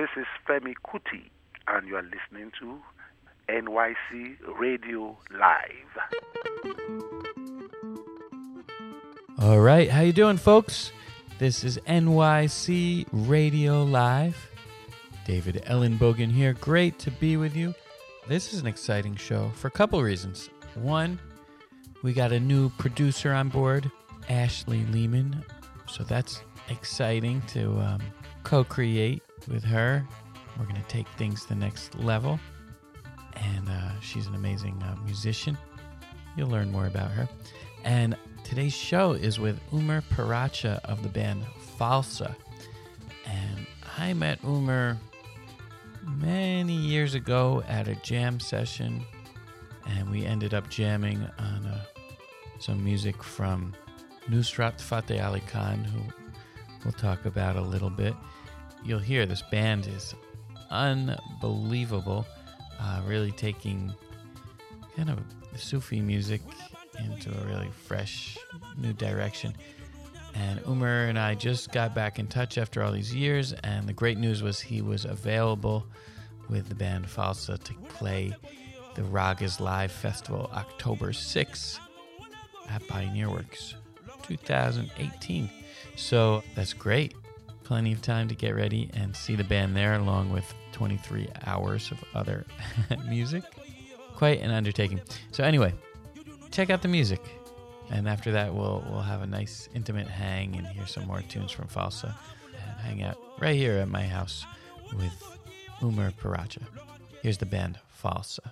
This is Femi Kuti, and you are listening to NYC Radio Live. All right, how you doing, folks? This is NYC Radio Live. David Ellenbogen here. Great to be with you. This is an exciting show for a couple reasons. One, we got a new producer on board, Ashley Lehmann. So that's exciting to um, co create with her. We're going to take things to the next level. And uh, she's an amazing uh, musician. You'll learn more about her. And today's show is with Umer Piracha of the band Falsa. And I met Umer many years ago at a jam session. And we ended up jamming on uh, some music from Nusrat Fateh Ali Khan, who we'll talk about a little bit. You'll hear this band is unbelievable, uh, really taking kind of Sufi music into a really fresh new direction. And Umer and I just got back in touch after all these years, and the great news was he was available with the band Falsa to play the Ragas Live Festival October 6th at Pioneer Works 2018. So that's great. Plenty of time to get ready and see the band there, along with 23 hours of other music. Quite an undertaking. So, anyway, check out the music. And after that, we'll, we'll have a nice intimate hang and hear some more tunes from Falsa and hang out right here at my house with Umer Piracha. Here's the band Falsa.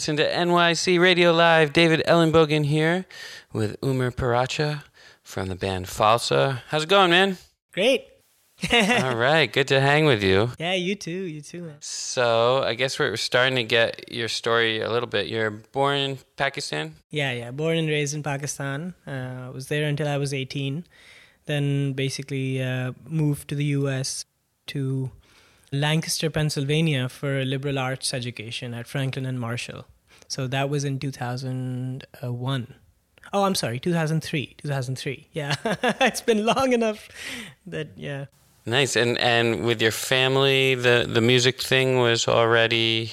Listening to NYC Radio Live. David Ellenbogen here with Umer Piracha from the band Falsa. How's it going, man? Great. All right. Good to hang with you. Yeah, you too. You too, man. So, I guess we're starting to get your story a little bit. You're born in Pakistan? Yeah, yeah. Born and raised in Pakistan. Uh, I was there until I was 18. Then basically uh, moved to the US to Lancaster, Pennsylvania for a liberal arts education at Franklin and Marshall. So that was in 2001. Oh, I'm sorry, 2003. 2003. Yeah. it's been long enough that, yeah. Nice. And and with your family, the the music thing was already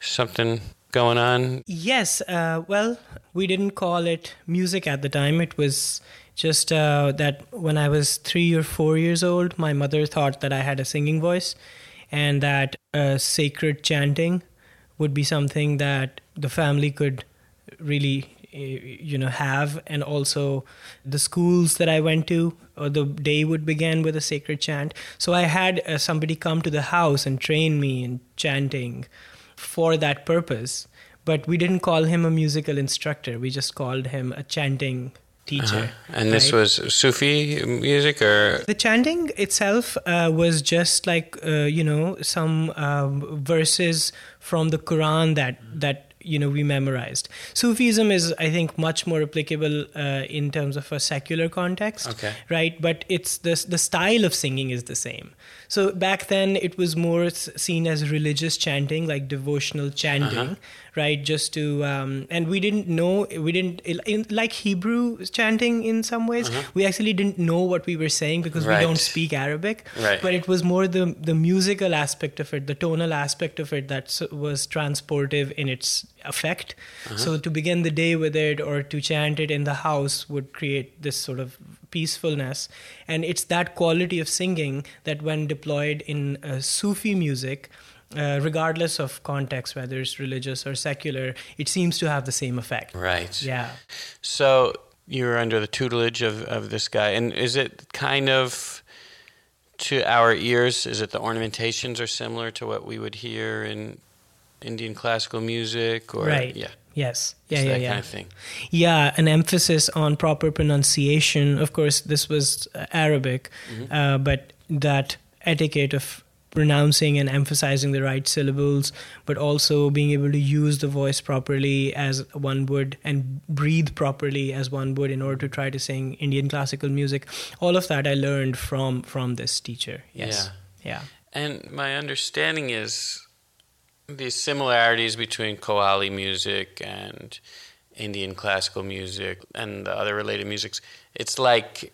something going on? Yes. Uh, well, we didn't call it music at the time. It was just uh, that when I was three or four years old, my mother thought that I had a singing voice and that uh, sacred chanting would be something that the family could really eh, you know have and also the schools that i went to or the day would begin with a sacred chant so i had uh, somebody come to the house and train me in chanting for that purpose but we didn't call him a musical instructor we just called him a chanting teacher. Uh-huh. And this was Sufi music, or the chanting itself uh, was just like uh, you know some um, verses from the Quran that that you know we memorized. Sufism is, I think, much more applicable uh, in terms of a secular context, okay. right? But it's the the style of singing is the same. So back then, it was more seen as religious chanting, like devotional chanting, uh-huh. Right? Just to um, and we didn't know we didn't in, like Hebrew chanting in some ways. Uh-huh. We actually didn't know what we were saying because right. we don't speak Arabic. Right. But it was more the the musical aspect of it, the tonal aspect of it that was transportive in its effect. Uh-huh. So to begin the day with it or to chant it in the house would create this sort of peacefulness. And it's that quality of singing that, when deployed in uh, Sufi music, uh, regardless of context, whether it's religious or secular, it seems to have the same effect. Right. Yeah. So you're under the tutelage of, of this guy. And is it kind of to our ears, is it the ornamentations are similar to what we would hear in Indian classical music? Or, right. Yeah. Yes. Yeah, yeah, yeah. Kind of thing. Yeah, an emphasis on proper pronunciation. Of course, this was uh, Arabic, mm-hmm. uh, but that etiquette of pronouncing and emphasizing the right syllables, but also being able to use the voice properly as one would and breathe properly as one would in order to try to sing Indian classical music. All of that I learned from from this teacher. Yes. Yeah. yeah. And my understanding is these similarities between Qawwali music and Indian classical music and the other related musics. It's like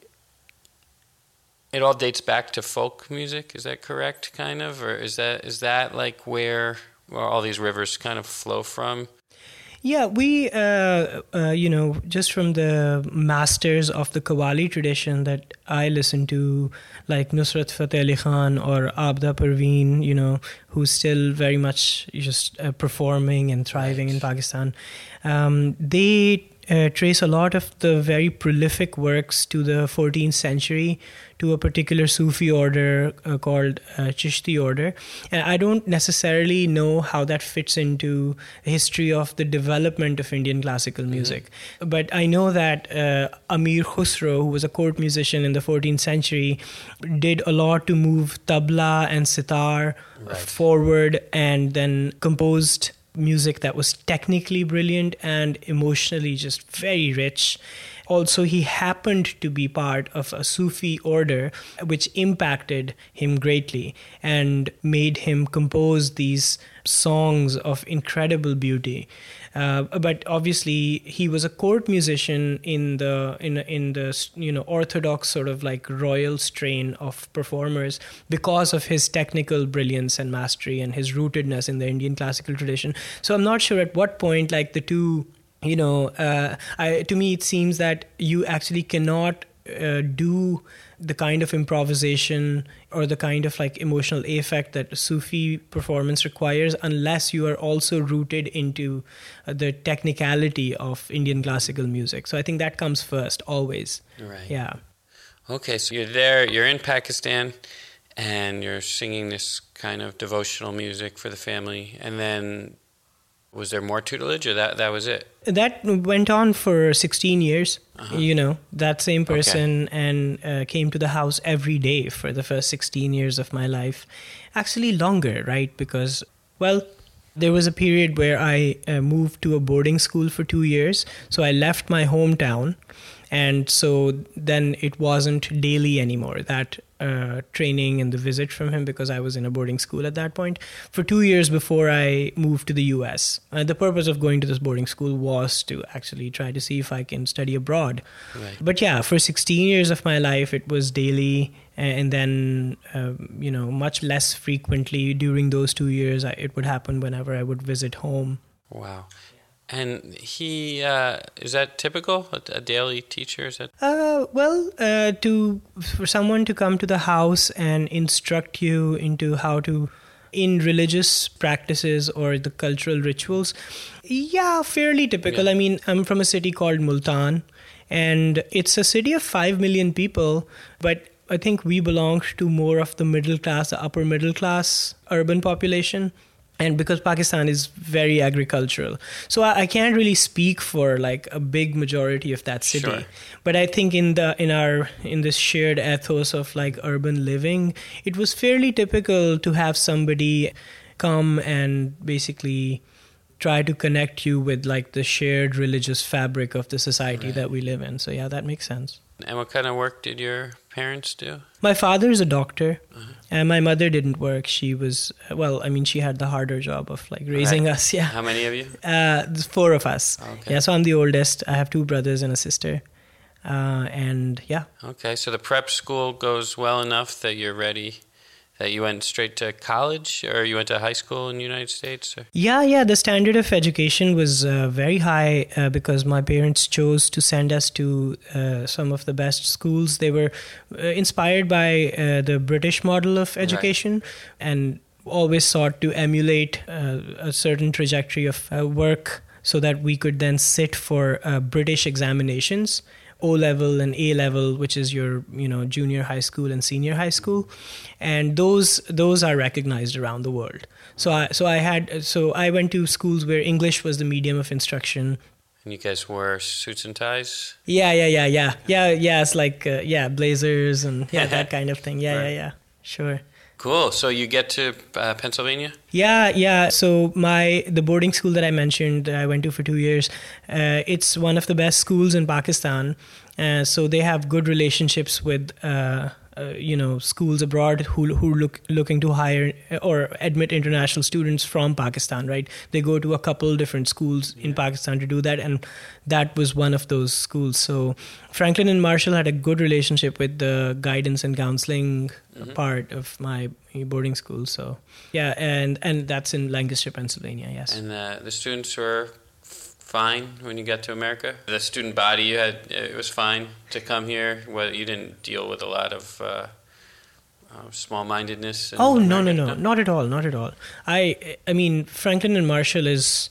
it all dates back to folk music. Is that correct? Kind of, or is that is that like where where all these rivers kind of flow from? Yeah, we, uh, uh, you know, just from the masters of the Qawwali tradition that I listen to, like Nusrat Fateh Ali Khan or Abida Parveen, you know, who's still very much just uh, performing and thriving in Pakistan. Um, they uh, trace a lot of the very prolific works to the 14th century to a particular Sufi order uh, called uh, Chishti order. And I don't necessarily know how that fits into the history of the development of Indian classical mm-hmm. music. Mm-hmm. But I know that uh, Amir Khusro, who was a court musician in the 14th century, did a lot to move tabla and sitar right. forward and then composed music that was technically brilliant and emotionally just very rich. Also, he happened to be part of a Sufi order which impacted him greatly and made him compose these songs of incredible beauty. Uh, but obviously, he was a court musician in the in in the you know orthodox sort of like royal strain of performers because of his technical brilliance and mastery and his rootedness in the Indian classical tradition. So I'm not sure at what point like the two you know, uh, I, to me, it seems that you actually cannot uh, do the kind of improvisation or the kind of like emotional effect that Sufi performance requires unless you are also rooted into uh, the technicality of Indian classical music. So I think that comes first always. Right. Yeah. Okay, so you're there, you're in Pakistan and you're singing this kind of devotional music for the family and then Was there more tutelage, or that that was it? That went on for 16 years. You know, that same person and uh, came to the house every day for the first 16 years of my life. Actually, longer, right? Because, well, there was a period where I uh, moved to a boarding school for two years. So I left my hometown. And so then it wasn't daily anymore, that uh, training and the visit from him, because I was in a boarding school at that point for two years before I moved to the US. Uh, the purpose of going to this boarding school was to actually try to see if I can study abroad. Right. But yeah, for 16 years of my life, it was daily. And then, um, you know, much less frequently during those two years, I, it would happen whenever I would visit home. Wow. And he uh, is that typical? A, daily teacher is that? Uh, well, uh, to for someone to come to the house and instruct you into how to in religious practices or the cultural rituals, yeah, fairly typical. Yeah. I mean, I'm from a city called Multan, and it's a city of five million people, but I think we belong to more of the middle class, the upper middle class urban population and because pakistan is very agricultural so I, I, can't really speak for like a big majority of that city Sure. but i think in the in our in this shared ethos of like urban living it was fairly typical to have somebody come and basically try to connect you with like the shared religious fabric of the society Right. that we live in so yeah that makes sense And what kind of work did your parents do? my father is a doctor, and my mother didn't work. She was well. I mean, she had the harder job of like raising Right. us. Yeah, How many of you? uh, four of us. Okay. Yeah, so I'm the oldest. I have two brothers and a sister, uh, and yeah, Okay, so the prep school goes well enough that you're ready. That you went straight to college, or you went to high school in the United States? Or? yeah, yeah. The standard of education was uh, very high uh, because my parents chose to send us to uh, some of the best schools. They were uh, inspired by uh, the British model of education, and always sought to emulate uh, a certain trajectory of uh, work so that we could then sit for uh, British examinations. O level and A level, which is your you know junior high school and senior high school, and those those are recognized around the world. So I so I had so I went to schools where English was the medium of instruction. And you guys wore suits and ties? Yeah, yeah, yeah, yeah, yeah, yeah. It's like uh, yeah, blazers and yeah, that kind of thing. Yeah, Right. yeah, yeah. Sure. Cool. So you get to uh, Pennsylvania? Yeah, yeah. So my the boarding school that I mentioned, that I went to for two years. Uh, it's one of the best schools in Pakistan. Uh, so they have good relationships with. Uh, you know, schools abroad who who look looking to hire or admit international students from Pakistan, right? They go to a couple different schools in Pakistan to do that, and that was one of those schools. So Franklin and Marshall had a good relationship with the guidance and counseling part of my boarding school. So yeah, and and that's in Lancaster, Pennsylvania. Yes. And uh, the students were fine when you got to America? The student body you had, it was fine to come here? Well, you didn't deal with a lot of uh, uh, small-mindedness? in Oh no no America? no not at all not at all. I I mean Franklin and Marshall is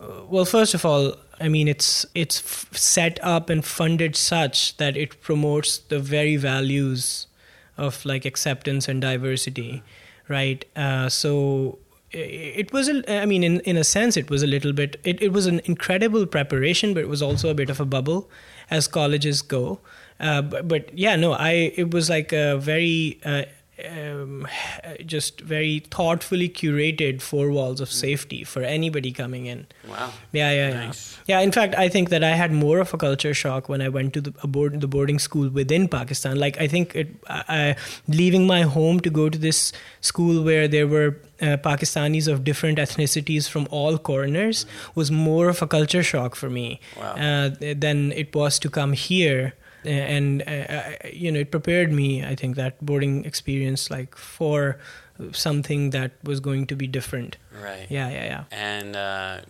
uh, well first of all I mean it's it's set up and funded such that it promotes the very values of like acceptance and diversity, right? Uh, so it was a, I mean in in a sense it was a little bit it, it was an incredible preparation but it was also a bit of a bubble as colleges go. Uh, but, but yeah no I it was like a very uh, um, just very thoughtfully curated four walls of safety for anybody coming in Wow. yeah, yeah, yeah. Nice. Yeah, in fact, I think that I had more of a culture shock when I went to the a board, the boarding school within Pakistan. Like, I think it, I, I- leaving my home to go to this school where there were uh, Pakistanis of different ethnicities from all corners was more of a culture shock for me Wow. uh, than it was to come here. And uh, uh, you know, it prepared me. I think that boarding experience, like for something that was going to be different. Right. Yeah, yeah, yeah. And uh,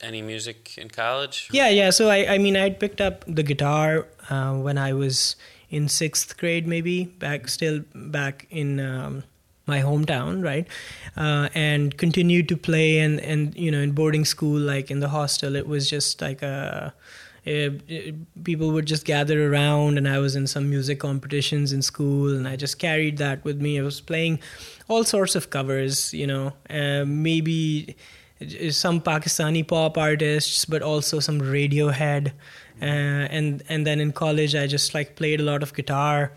any music in college? Yeah, yeah. So I, I mean, I'd picked up the guitar uh, when I was in sixth grade, maybe back, still back in um, my hometown, right? Uh, and continued to play, and and you know, in boarding school, like in the hostel, it was just like a. Uh, people would just gather around, and I was in some music competitions in school, and I just carried that with me. I was playing all sorts of covers, you know, uh, maybe some Pakistani pop artists, but also some Radiohead. Uh, and and then in college, I just like played a lot of guitar,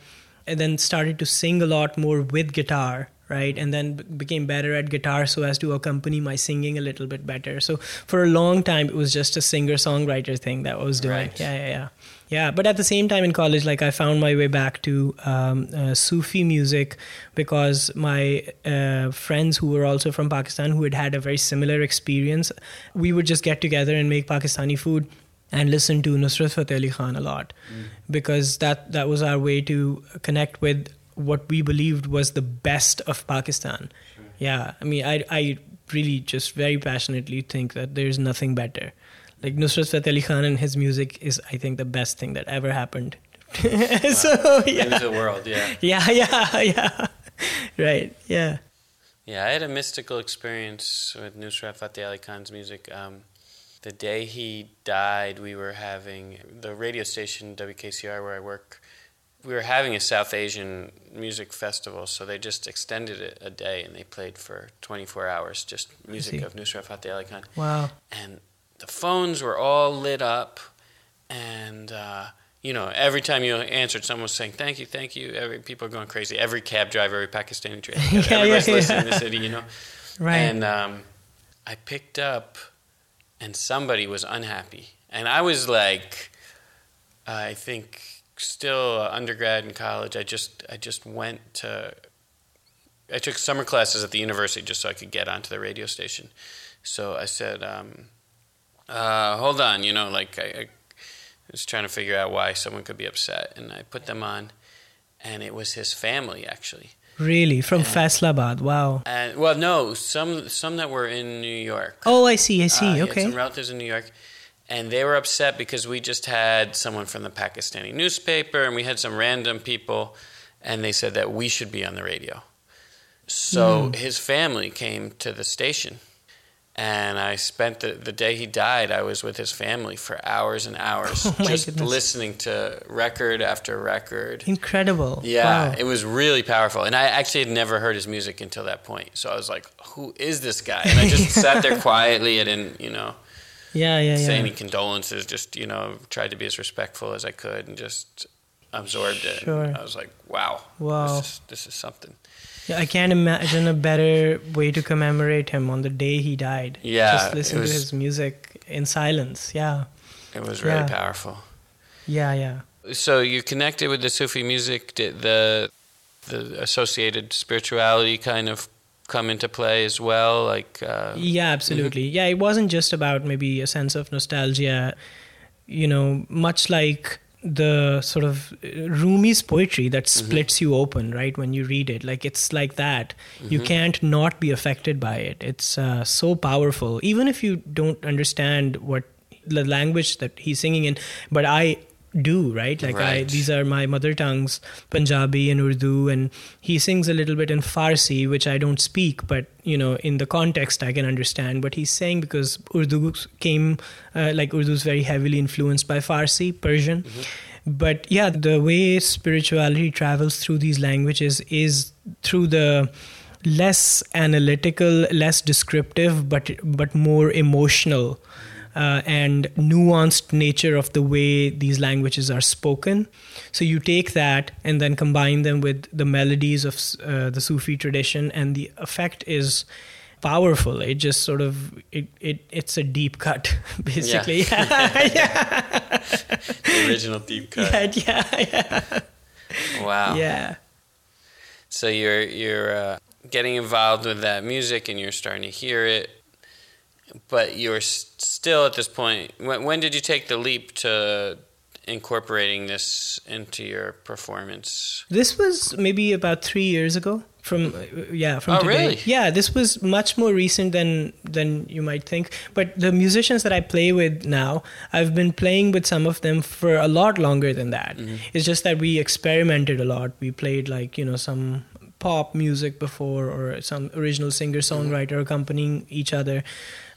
and then started to sing a lot more with guitar right? And then became better at guitar so as to accompany my singing a little bit better. So for a long time it was just a singer songwriter thing that I was doing. Right. yeah yeah yeah. Yeah but at the same time in college like i found my way back to um, uh, sufi music because my uh, friends who were also from pakistan who had had a very similar experience we would just get together and make pakistani food and listen to nusrat fateh ali khan a lot. Because that that was our way to connect with what we believed was the best of pakistan yeah i mean i i really just very passionately think that there's nothing better like Nusrat Fateh Ali Khan and his music is, I think, the best thing that ever happened. so yeah, the world, yeah. yeah, yeah, yeah, right, yeah. Yeah, I had a mystical experience with Nusrat Fateh Ali Khan's music. Um, the day he died, we were having the radio station WKCR where I work. We were having a South Asian music festival, so they just extended it a day and they played for 24 hours just music of Nusrat Fateh Ali Khan. Wow. and the phones were all lit up and uh, you know every time you answered someone was saying thank you thank you every people are going crazy every cab driver every pakistani driver Yeah, everybody's yeah, listening in the city you know Right. and um, i picked up and somebody was unhappy and i was like i think still uh, undergrad in college i just i just went to i took summer classes at the university just so i could get onto the radio station so i said um, uh, hold on, you know, like I, I was trying to figure out why someone could be upset, and I put them on, and it was his family actually. Really, from Faisalabad. Wow. And well, no, some some that were in New York. Oh, I see. I see. Uh, okay. some relatives in New York, and they were upset because we just had someone from the Pakistani newspaper, and we had some random people, and they said that we should be on the radio. So Hmm. his family came to the station, and I spent the, the day he died. I was with his family for hours and hours, Oh just goodness. listening to record after record. Incredible. Yeah, Wow. it was really powerful. And I actually had never heard his music until that point. So I was like, who is this guy? And I just sat there quietly. I didn't, you know, yeah, yeah, say yeah. any condolences, just, you know, tried to be as respectful as I could and just absorbed it. Sure. I was like, wow. Wow. This is, this is something. Yeah, I can't imagine a better way to commemorate him on the day he died. Yeah, Just listen was- to his music in silence. Yeah. It was really Yeah. powerful. Yeah, yeah. So you connected with the Sufi music. The the associated spirituality kind of come into play as well? Like, uh, Yeah, absolutely. Yeah, it wasn't just about maybe a sense of nostalgia. You know, much like the sort of uh, Rumi's poetry that splits you open, right? When you read it, like it's like that. You can't not be affected by it. It's uh, so powerful, even if you don't understand what the language that he's singing in. But I do, right? Like I, these are my mother tongues, Punjabi and Urdu, and he sings a little bit in Farsi, which I don't speak, but you know, in the context, I can understand what he's saying because Urdu came, uh, like Urdu is very heavily influenced by Farsi, Persian. But yeah, the way spirituality travels through these languages is through the less analytical, less descriptive, but but more emotional uh, and nuanced nature of the way these languages are spoken. So you take that and then combine them with the melodies of uh, the Sufi tradition, and the effect is powerful. It just sort of it, it it's a deep cut, basically. Yeah, yeah. the original deep cut. yeah, yeah, Wow. yeah. So you're you're uh, getting involved with that music and you're starting to hear it, but you're still at this point. When, when did you take the leap to incorporating this into your performance? This was maybe about three years ago. From yeah, from Oh, today. really? Yeah, this was much more recent than than you might think. But the musicians that I play with now, I've been playing with some of them for a lot longer than that. Mm-hmm. It's just that we experimented a lot. We played like you know some pop music before or some original singer songwriter Mm-hmm. accompanying each other.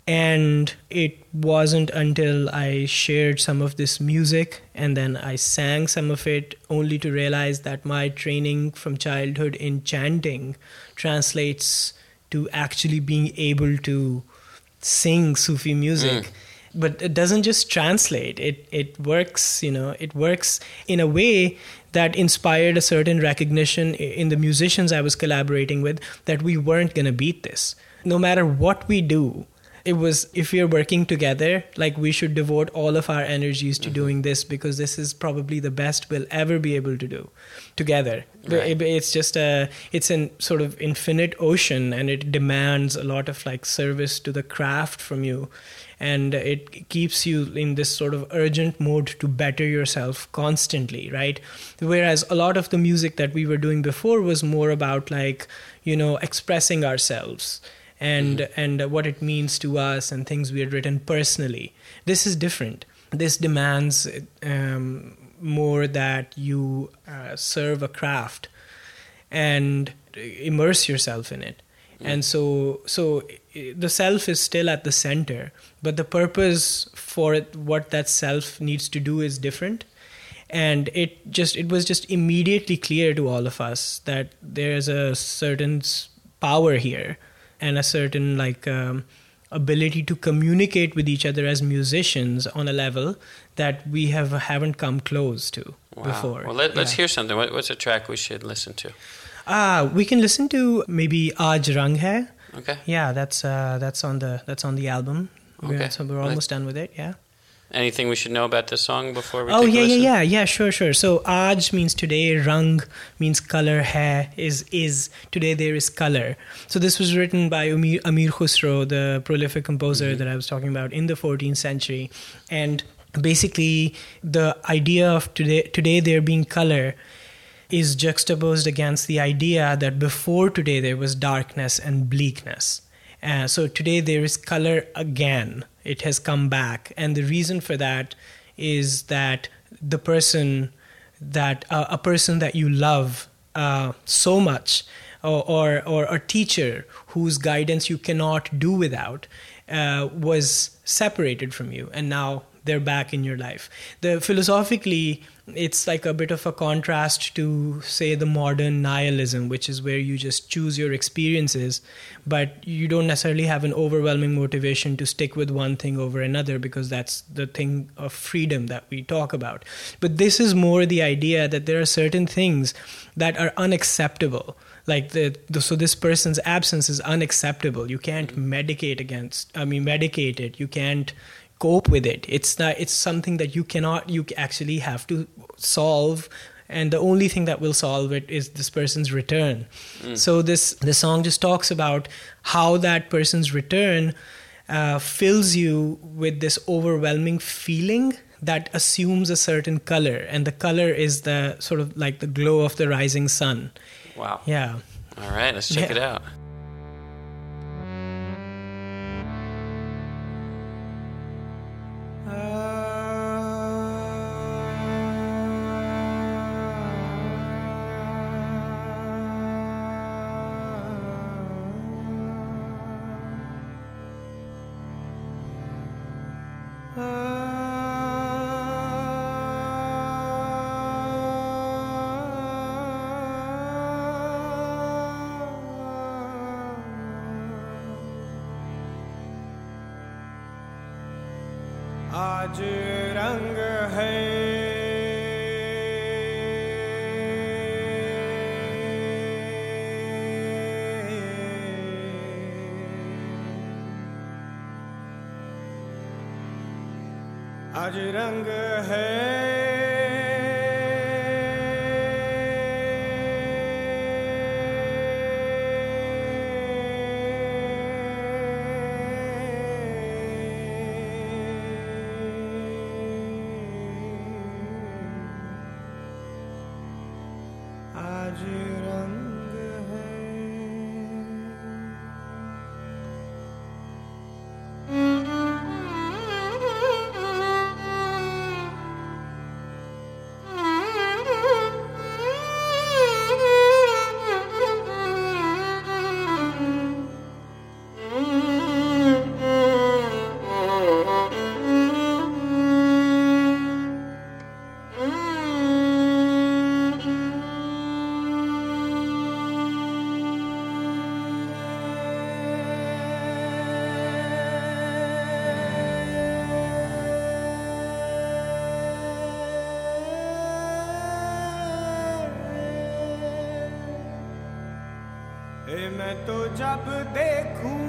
And it wasn't until I shared some of this music and then I sang some of it only to realize that my training from childhood in chanting translates to actually being able to sing Sufi music. Mm. But it doesn't just translate. It it works, you know, it works in a way that inspired a certain recognition in the musicians I was collaborating with that we weren't gonna beat this. No matter what we do, it was if we are working together like we should devote all of our energies to mm-hmm. doing this because this is probably the best we'll ever be able to do together. Right. it- it's just a it's an sort of infinite ocean and it demands a lot of like service to the craft from you. And it keeps you in this sort of urgent mode to better yourself constantly right? Whereas a lot of the music that we were doing before was more about like you know expressing ourselves and and what it means to us and things we had written personally. This is different. This demands um, more that you uh, serve a craft and immerse yourself in it. And so so the self is still at the center, but the purpose for it, what that self needs to do is different and it just it was just immediately clear to all of us that there's a certain power here and a certain like um, ability to communicate with each other as musicians on a level that we have haven't come close to Wow. before Well, let, let's Yeah. hear something. What, what's a track we should listen to? ah we can listen to maybe aaj rang hai Okay. yeah that's uh, that's on the that's on the album We're- Okay. so we're almost done with it yeah Anything we should know about this song before we Oh yeah, yeah, yeah, yeah. Sure, sure. So Aaj means today. Rang means color. Hai is is today. There is color. So this was written by Amir, Amir Khusro, the prolific composer that I was talking about in the 14th century, and basically the idea of today today there being color is juxtaposed against the idea that before today there was darkness and bleakness. Uh, so today there is color again. It has come back, and the reason for that is that the person that uh, a person that you love uh, so much, or, or or a teacher whose guidance you cannot do without, uh, was separated from you, and now they're back in your life. The philosophically, it's like a bit of a contrast to say the modern nihilism, which is where you just choose your experiences, but you don't necessarily have an overwhelming motivation to stick with one thing over another because that's the thing of freedom that we talk about. But this is more the idea that there are certain things that are unacceptable. Like the, the so this person's absence is unacceptable. You can't medicate against i mean medicate it. You can't cope with it it's not it's something that you cannot you actually have to solve and the only thing that will solve it is this person's return so this the song just talks about how that person's return uh, fills you with this overwhelming feeling that assumes a certain color and the color is the sort of like the glow of the rising sun Wow. yeah All right, let's check Yeah. it out. मैं तो जब देखूँ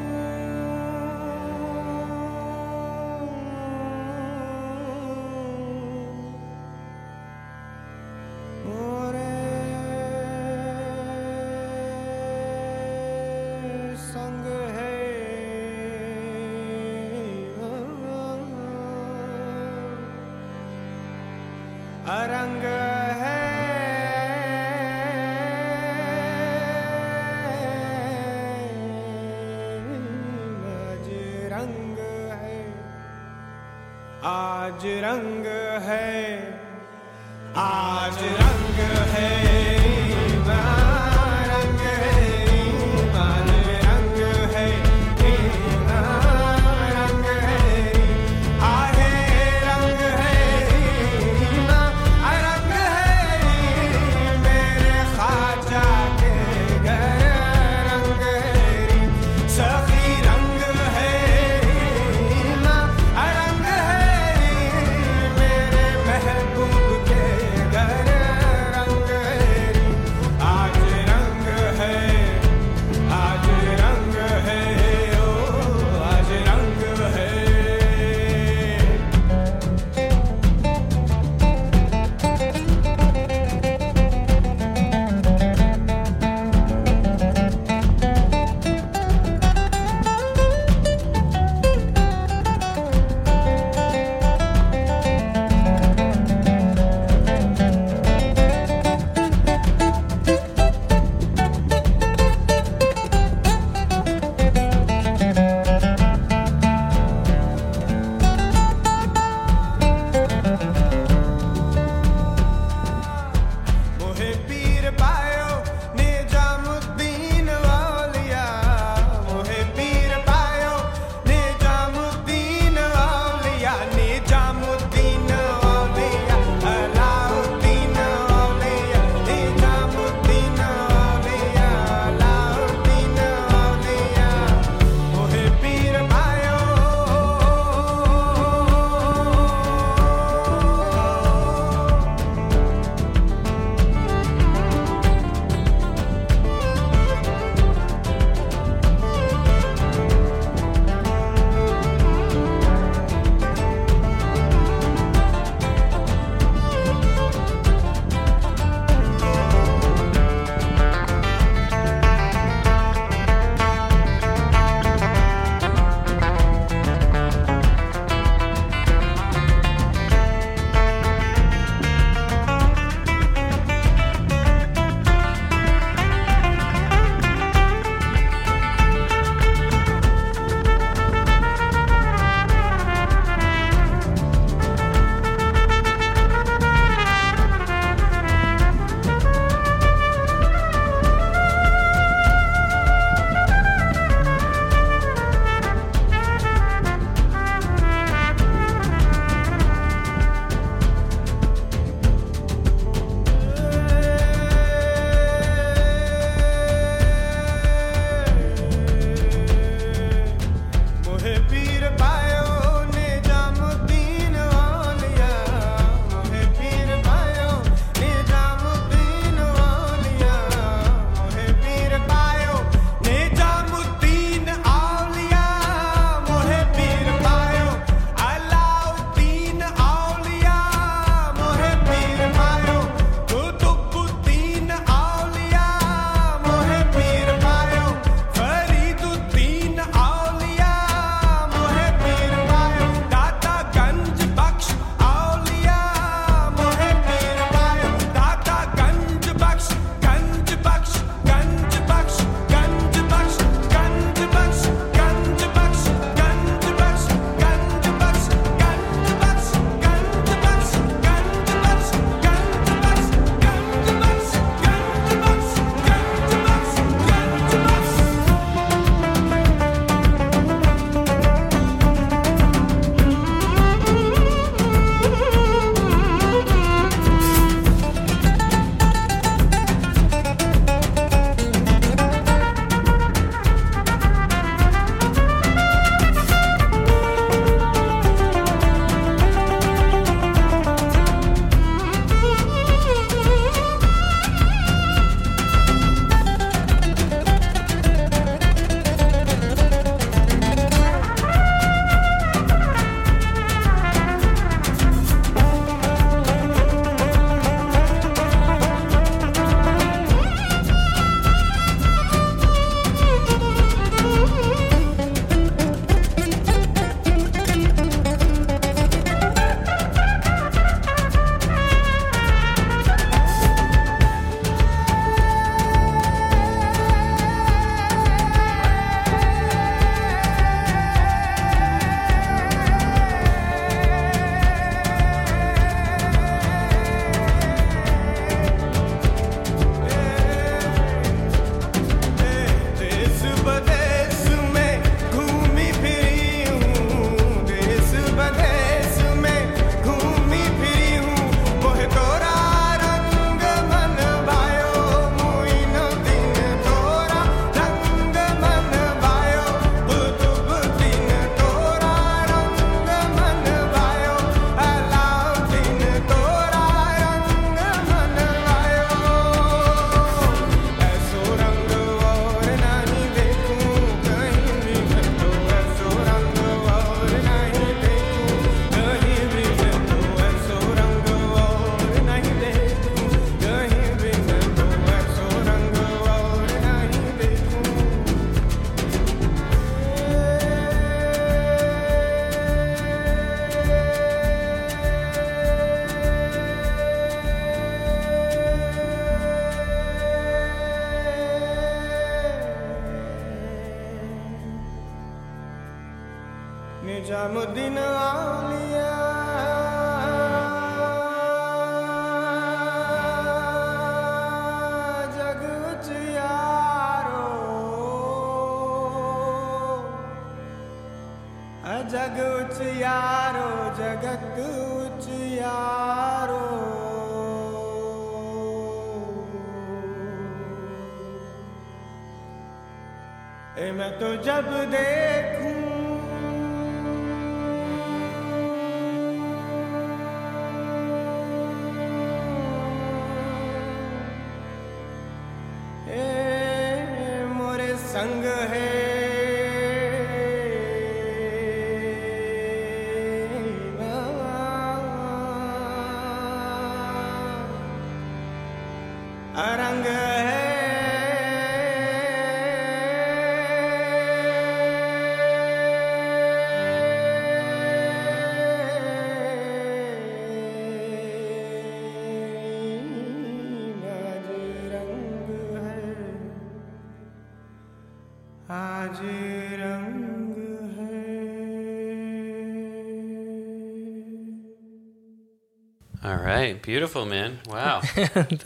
right, beautiful, man. Wow.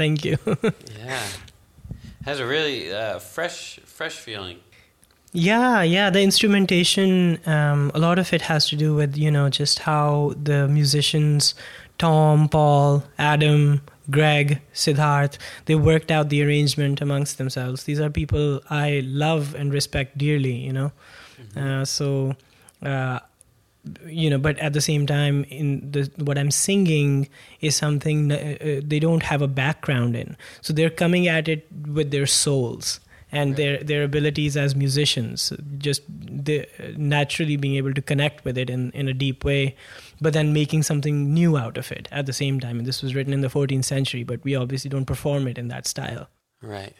Thank you. yeah, has a really uh, fresh, fresh feeling. Yeah, yeah. The instrumentation, um, a lot of it has to do with you know just how the musicians, Tom, Paul, Adam, Greg, Siddharth, they worked out the arrangement amongst themselves. These are people I love and respect dearly. You know, uh, so. Uh, you know but at the same time in the what i'm singing is something uh, uh, they don't have a background in so they're coming at it with their souls and their their abilities as musicians just the, naturally being able to connect with it in in a deep way but then making something new out of it at the same time and this was written in the 14th century but we obviously don't perform it in that style Right.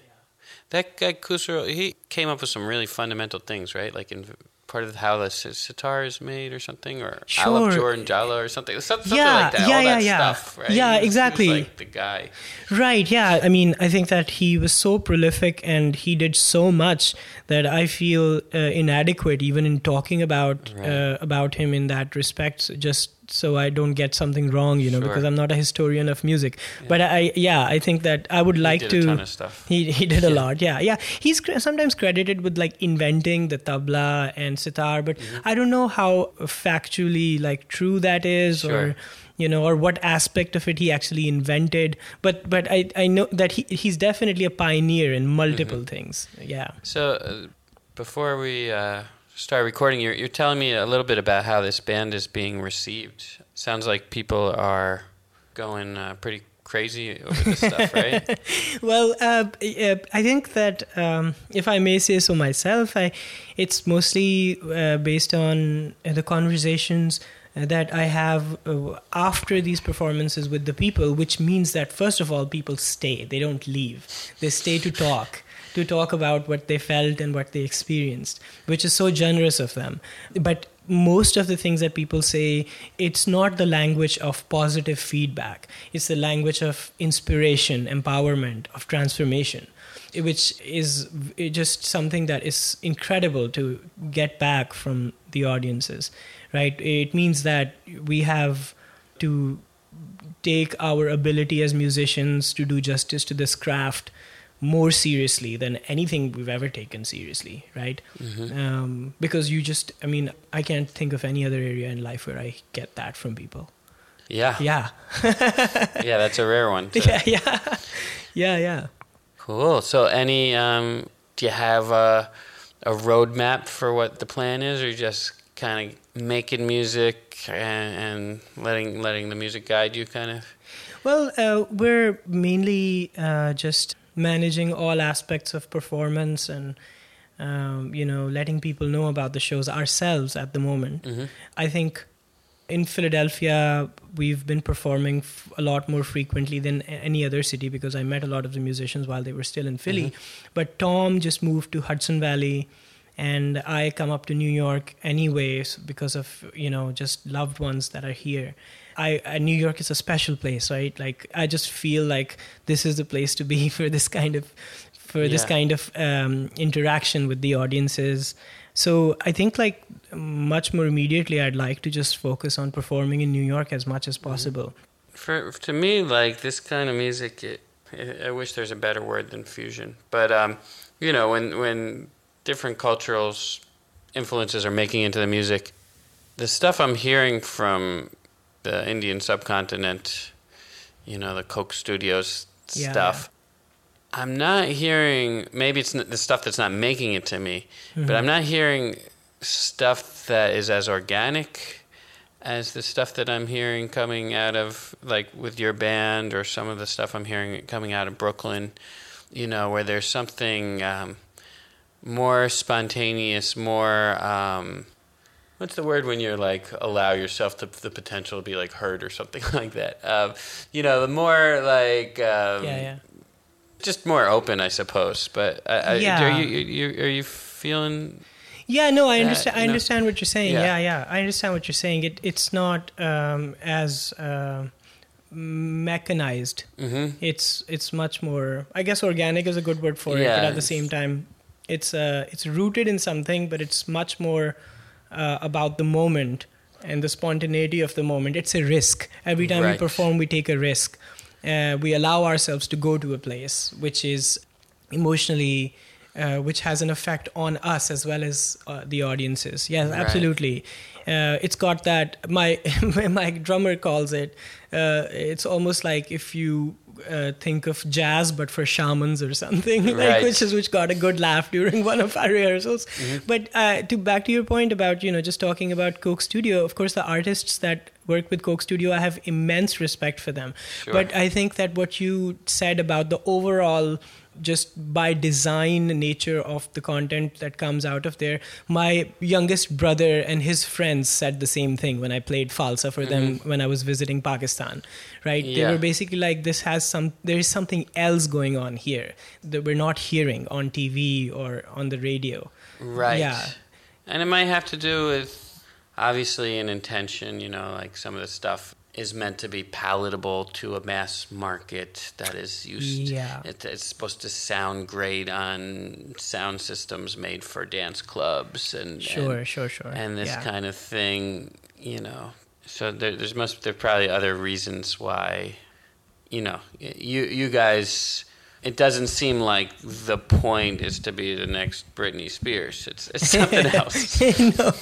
That guy Khusro, he came up with some really fundamental things, right? Like in part of how the sitar is made, or something, or Sure. Jordan Jala, or something, something Yeah, like that. yeah, All yeah, that yeah. stuff, right? Yeah, He was- he was exactly. like the guy. Right, yeah. I mean, I think that he was so prolific and he did so much that I feel uh, inadequate even in talking about Right. uh, about him in that respect just so I don't get something wrong, you know, Sure. because I'm not a historian of music. But I yeah, I think that I would like did to a ton of stuff. He he did a lot. Yeah. Yeah. He's sometimes credited with like inventing the tabla and sitar, but Mm-hmm. I don't know how factually like true that is Sure. or you know or what aspect of it he actually invented but but i i know that he he's definitely a pioneer in multiple Mm-hmm. things yeah So uh, before we uh, start recording, you're, you're telling me a little bit about how this band is being received. Sounds like people are going uh, pretty crazy over this stuff, right? well uh, uh, i think that um, if i may say so myself i it's mostly uh, based on uh, the conversations uh, that i have after these performances with the people which means that first of all people stay they don't leave they stay to talk to talk about what they felt and what they experienced which is so generous of them. But most of the things that people say it's not the language of positive feedback. It's the language of inspiration empowerment of transformation which is just something that is incredible to get back from the audiences right? It means that we have to take our ability as musicians to do justice to this craft more seriously than anything we've ever taken seriously, right? Um, because you just, I mean, I can't think of any other area in life where I get that from people. Yeah. Yeah, Yeah, that's a rare one. to- yeah, yeah, yeah, yeah. Cool. So, any um, do you have a a roadmap for what the plan is, or just kind of making music and, and letting letting the music guide you, kind of? Well, uh, we're mainly uh, just managing all aspects of performance and um, you know letting people know about the shows ourselves at the moment. I think in Philadelphia we've been performing f- a lot more frequently than any other city because I met a lot of the musicians while they were still in Philly. But Tom just moved to Hudson Valley and I come up to New York anyways because of you know just loved ones that are here. I, I New York is a special place, right? Like I just feel like this is the place to be for this kind of for this kind of um, interaction with the audiences. So I think like much more immediately, I'd like to just focus on performing in New York as much as possible. For to me, like this kind of music, it, I wish there's a better word than fusion. But um, you know, when when different cultural influences are making into the music, the stuff I'm hearing from the Indian subcontinent, you know, the Coke Studios Yeah, stuff. I'm not hearing. Maybe it's the stuff that's not making it to me, but I'm not hearing stuff that is as organic as the stuff that I'm hearing coming out of like with your band or some of the stuff I'm hearing coming out of Brooklyn. You know, where there's something um, more spontaneous, more. Um, What's the word when you're like allow yourself to the potential to be like hurt or something like that? Um, you know, the more like um, yeah, yeah. just more open, I suppose. But I, I, Yeah. are you, you are you feeling? Yeah, no, I that, understand. I understand what you're saying. Yeah. Yeah. yeah, I understand what you're saying. It it's not um, as uh, mechanized. hmm It's it's much more. I guess organic is a good word for it, but at the same time, it's uh, it's rooted in something, but it's much more uh, about the moment and the spontaneity of the moment. It's a risk. Every time we perform, we take a risk. Uh, we allow ourselves to go to a place which is emotionally. Uh, which has an effect on us as well as uh, the audiences. Yes, Right. absolutely. Uh, it's got that. My my drummer calls it. Uh, it's almost like if you uh, think of jazz, but for shamans or something, like Right. which is which got a good laugh during one of our rehearsals. But uh, to back to your point about you know just talking about Coke Studio, of course the artists that work with Coke Studio, I have immense respect for them. Sure. But I think that what you said about the overall just by design nature of the content that comes out of there my youngest brother and his friends said the same thing when i played falsa for them mm-hmm. when i was visiting pakistan right they were basically like this has some there is something else going on here that we're not hearing on tv or on the radio Right. Yeah. And it might have to do with obviously an intention, you know, like some of the stuff is meant to be palatable to a mass market that is used Yeah. it, it's supposed to sound great on sound systems made for dance clubs and sure and, sure sure and this yeah. kind of thing, you know. So there, there's must there are probably other reasons why, you know, you you guys. It doesn't seem like the point is to be the next Britney Spears. It's, it's something else. no,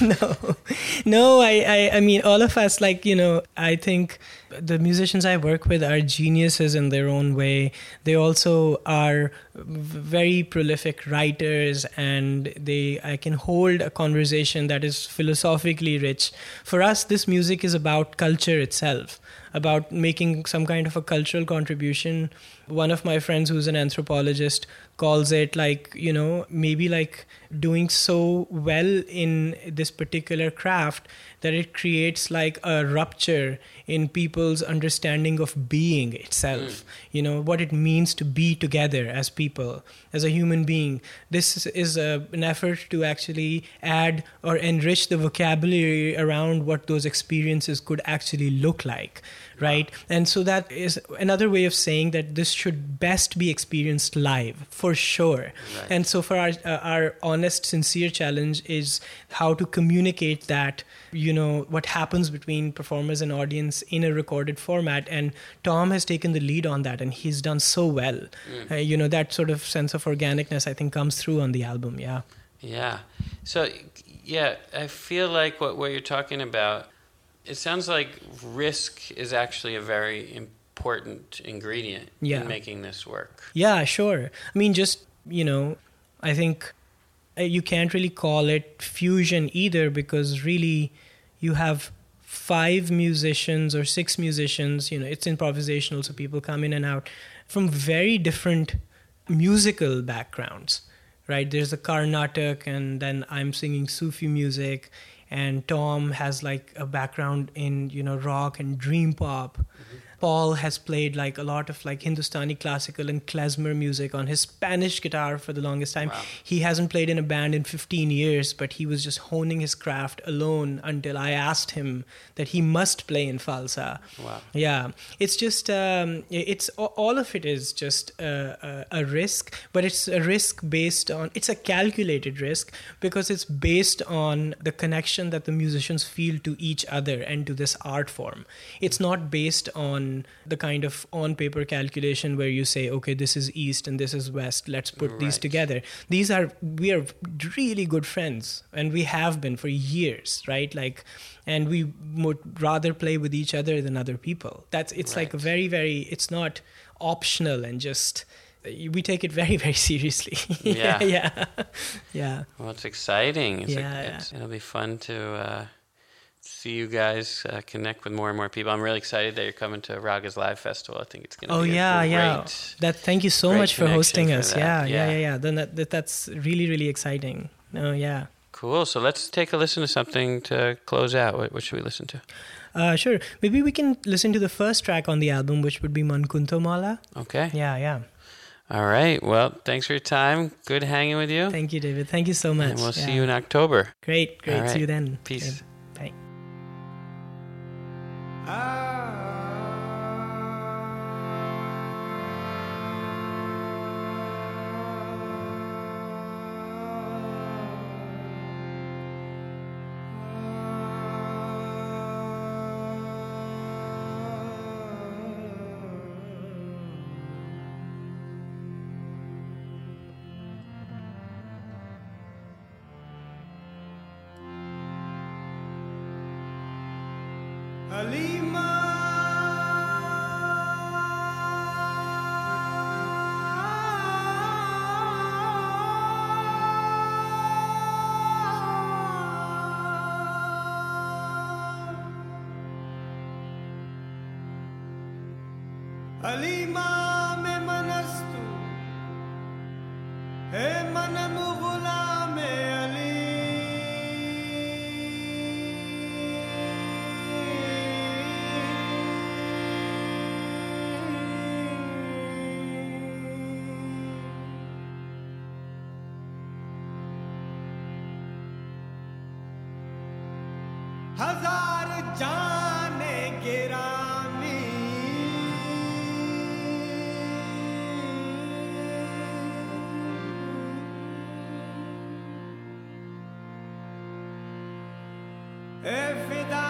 no, no. I, I, I mean, all of us, like you know, I think the musicians I work with are geniuses in their own way. They also are very prolific writers, and they, I can hold a conversation that is philosophically rich. For us, this music is about culture itself about making some kind of a cultural contribution. One of my friends who's an anthropologist calls it like, you know, maybe like doing so well in this particular craft that it creates like a rupture in people's understanding of being itself. Hmm. You know, what it means to be together as people, as a human being. This is, is a, an effort to actually add or enrich the vocabulary around what those experiences could actually look like right? And so that is another way of saying that this should best be experienced live for sure. And so for our uh, our honest sincere challenge is how to communicate that you know what happens between performers and audience in a recorded format. And tom has taken the lead on that and he's done so well. Uh, you know that sort of sense of organicness i think comes through on the album yeah. Yeah. So, yeah, I feel like what, what you're talking about, it sounds like risk is actually a very important ingredient Yeah. in making this work. Yeah, sure. I mean, just, you know, I think uh, you can't really call it fusion either because really you have five musicians or six musicians, you know, it's improvisational, so people come in and out from very different musical backgrounds, right? There's a Carnatic, and then I'm singing Sufi music. And Tom has like a background in you know rock and dream pop, mm-hmm. Paul has played like a lot of like Hindustani classical and klezmer music on his Spanish guitar for the longest time. Wow. He hasn't played in a band in 15 years, but he was just honing his craft alone until I asked him that he must play in falsa. Wow. Yeah, it's just um, it's all of it is just a, a, a risk, but it's a risk based on it's a calculated risk because it's based on the connection that the musicians feel to each other and to this art form. It's not based on the kind of on paper calculation where you say, okay, this is east and this is west. Let's put these together. These are we are really good friends, and we have been for years, right? Like, and we would rather play with each other than other people. That's it's like a very very. It's not optional and just. We take it very very seriously. Yeah. yeah, yeah. Well, it's exciting. It's Yeah, like, it's, it'll be fun to uh, see you guys uh, connect with more and more people. I'm really excited that you're coming to Ragas Live Festival. I think it's going to Oh be yeah, great, yeah. That thank you so much for hosting us. that. Yeah, yeah, Yeah. yeah, yeah. Then that, that that's really really exciting. Oh yeah. Cool. So let's take a listen to something to close out. What, what should we listen to? Uh, sure. Maybe we can listen to the first track on the album, which would be Man Kunto Maula. Okay. Yeah, yeah. All right. Well, thanks for your time. Good hanging with you. Thank you, David. Thank you so much. and we'll see you in October. Great, great. Right. See you then. Peace. Halima é vida.